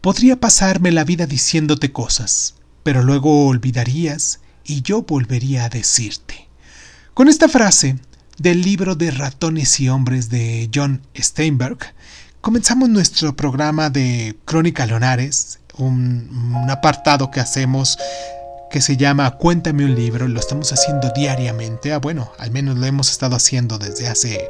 Podría pasarme la vida diciéndote cosas, pero luego olvidarías y yo volvería a decirte. Con esta frase del libro de ratones y hombres de John Steinberg, comenzamos nuestro programa de Crónica Leonares, un, un apartado que hacemos que se llama Cuéntame un libro, lo estamos haciendo diariamente, ah, bueno, al menos lo hemos estado haciendo desde hace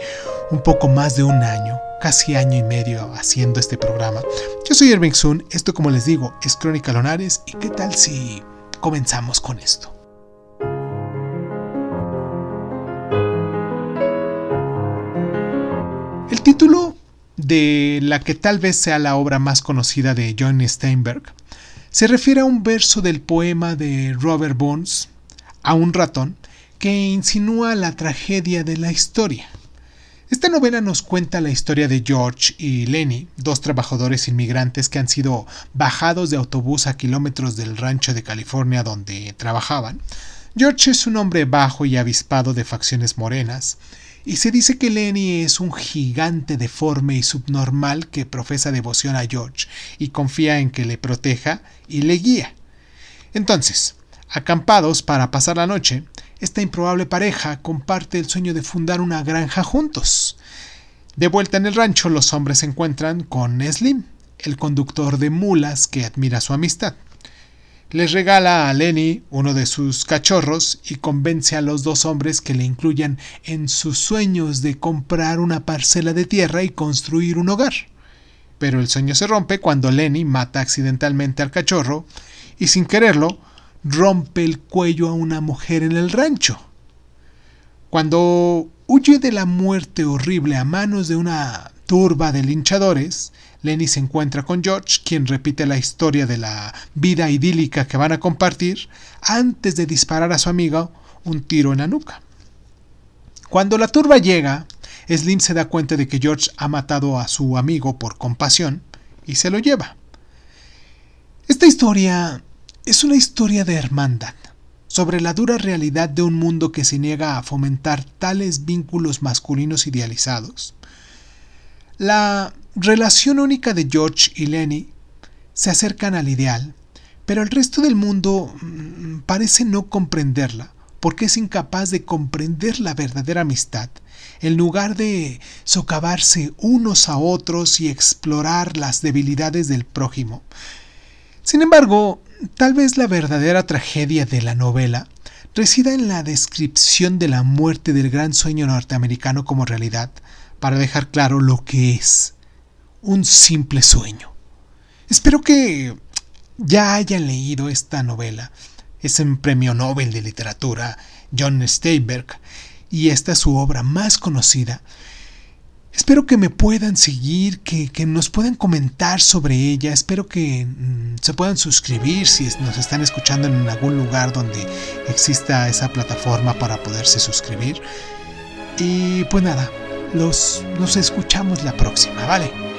un poco más de un año, casi año y medio haciendo este programa. Yo soy Irving Sun, esto como les digo es Crónica Lonares y qué tal si comenzamos con esto. El título de la que tal vez sea la obra más conocida de John Steinberg se refiere a un verso del poema de Robert Burns, A un ratón, que insinúa la tragedia de la historia. Esta novela nos cuenta la historia de George y Lenny, dos trabajadores inmigrantes que han sido bajados de autobús a kilómetros del rancho de California donde trabajaban. George es un hombre bajo y avispado de facciones morenas, y se dice que Lenny es un gigante deforme y subnormal que profesa devoción a George y confía en que le proteja y le guía. Entonces, acampados para pasar la noche, esta improbable pareja comparte el sueño de fundar una granja juntos. De vuelta en el rancho, los hombres se encuentran con Slim, el conductor de mulas que admira su amistad les regala a Lenny uno de sus cachorros y convence a los dos hombres que le incluyan en sus sueños de comprar una parcela de tierra y construir un hogar. Pero el sueño se rompe cuando Lenny mata accidentalmente al cachorro y sin quererlo rompe el cuello a una mujer en el rancho. Cuando huye de la muerte horrible a manos de una turba de linchadores, Lenny se encuentra con George, quien repite la historia de la vida idílica que van a compartir antes de disparar a su amigo un tiro en la nuca. Cuando la turba llega, Slim se da cuenta de que George ha matado a su amigo por compasión y se lo lleva. Esta historia es una historia de hermandad, sobre la dura realidad de un mundo que se niega a fomentar tales vínculos masculinos idealizados. La relación única de George y Lenny se acercan al ideal, pero el resto del mundo mm, parece no comprenderla, porque es incapaz de comprender la verdadera amistad, en lugar de socavarse unos a otros y explorar las debilidades del prójimo. Sin embargo, tal vez la verdadera tragedia de la novela resida en la descripción de la muerte del gran sueño norteamericano como realidad, para dejar claro lo que es un simple sueño. Espero que ya hayan leído esta novela. Es un premio Nobel de literatura, John Steinberg, y esta es su obra más conocida. Espero que me puedan seguir, que, nos puedan comentar sobre ella. Espero que mm, se puedan suscribir si nos están escuchando en algún lugar donde exista esa plataforma para poderse suscribir. Y pues nada, los, nos escuchamos la próxima, ¿vale?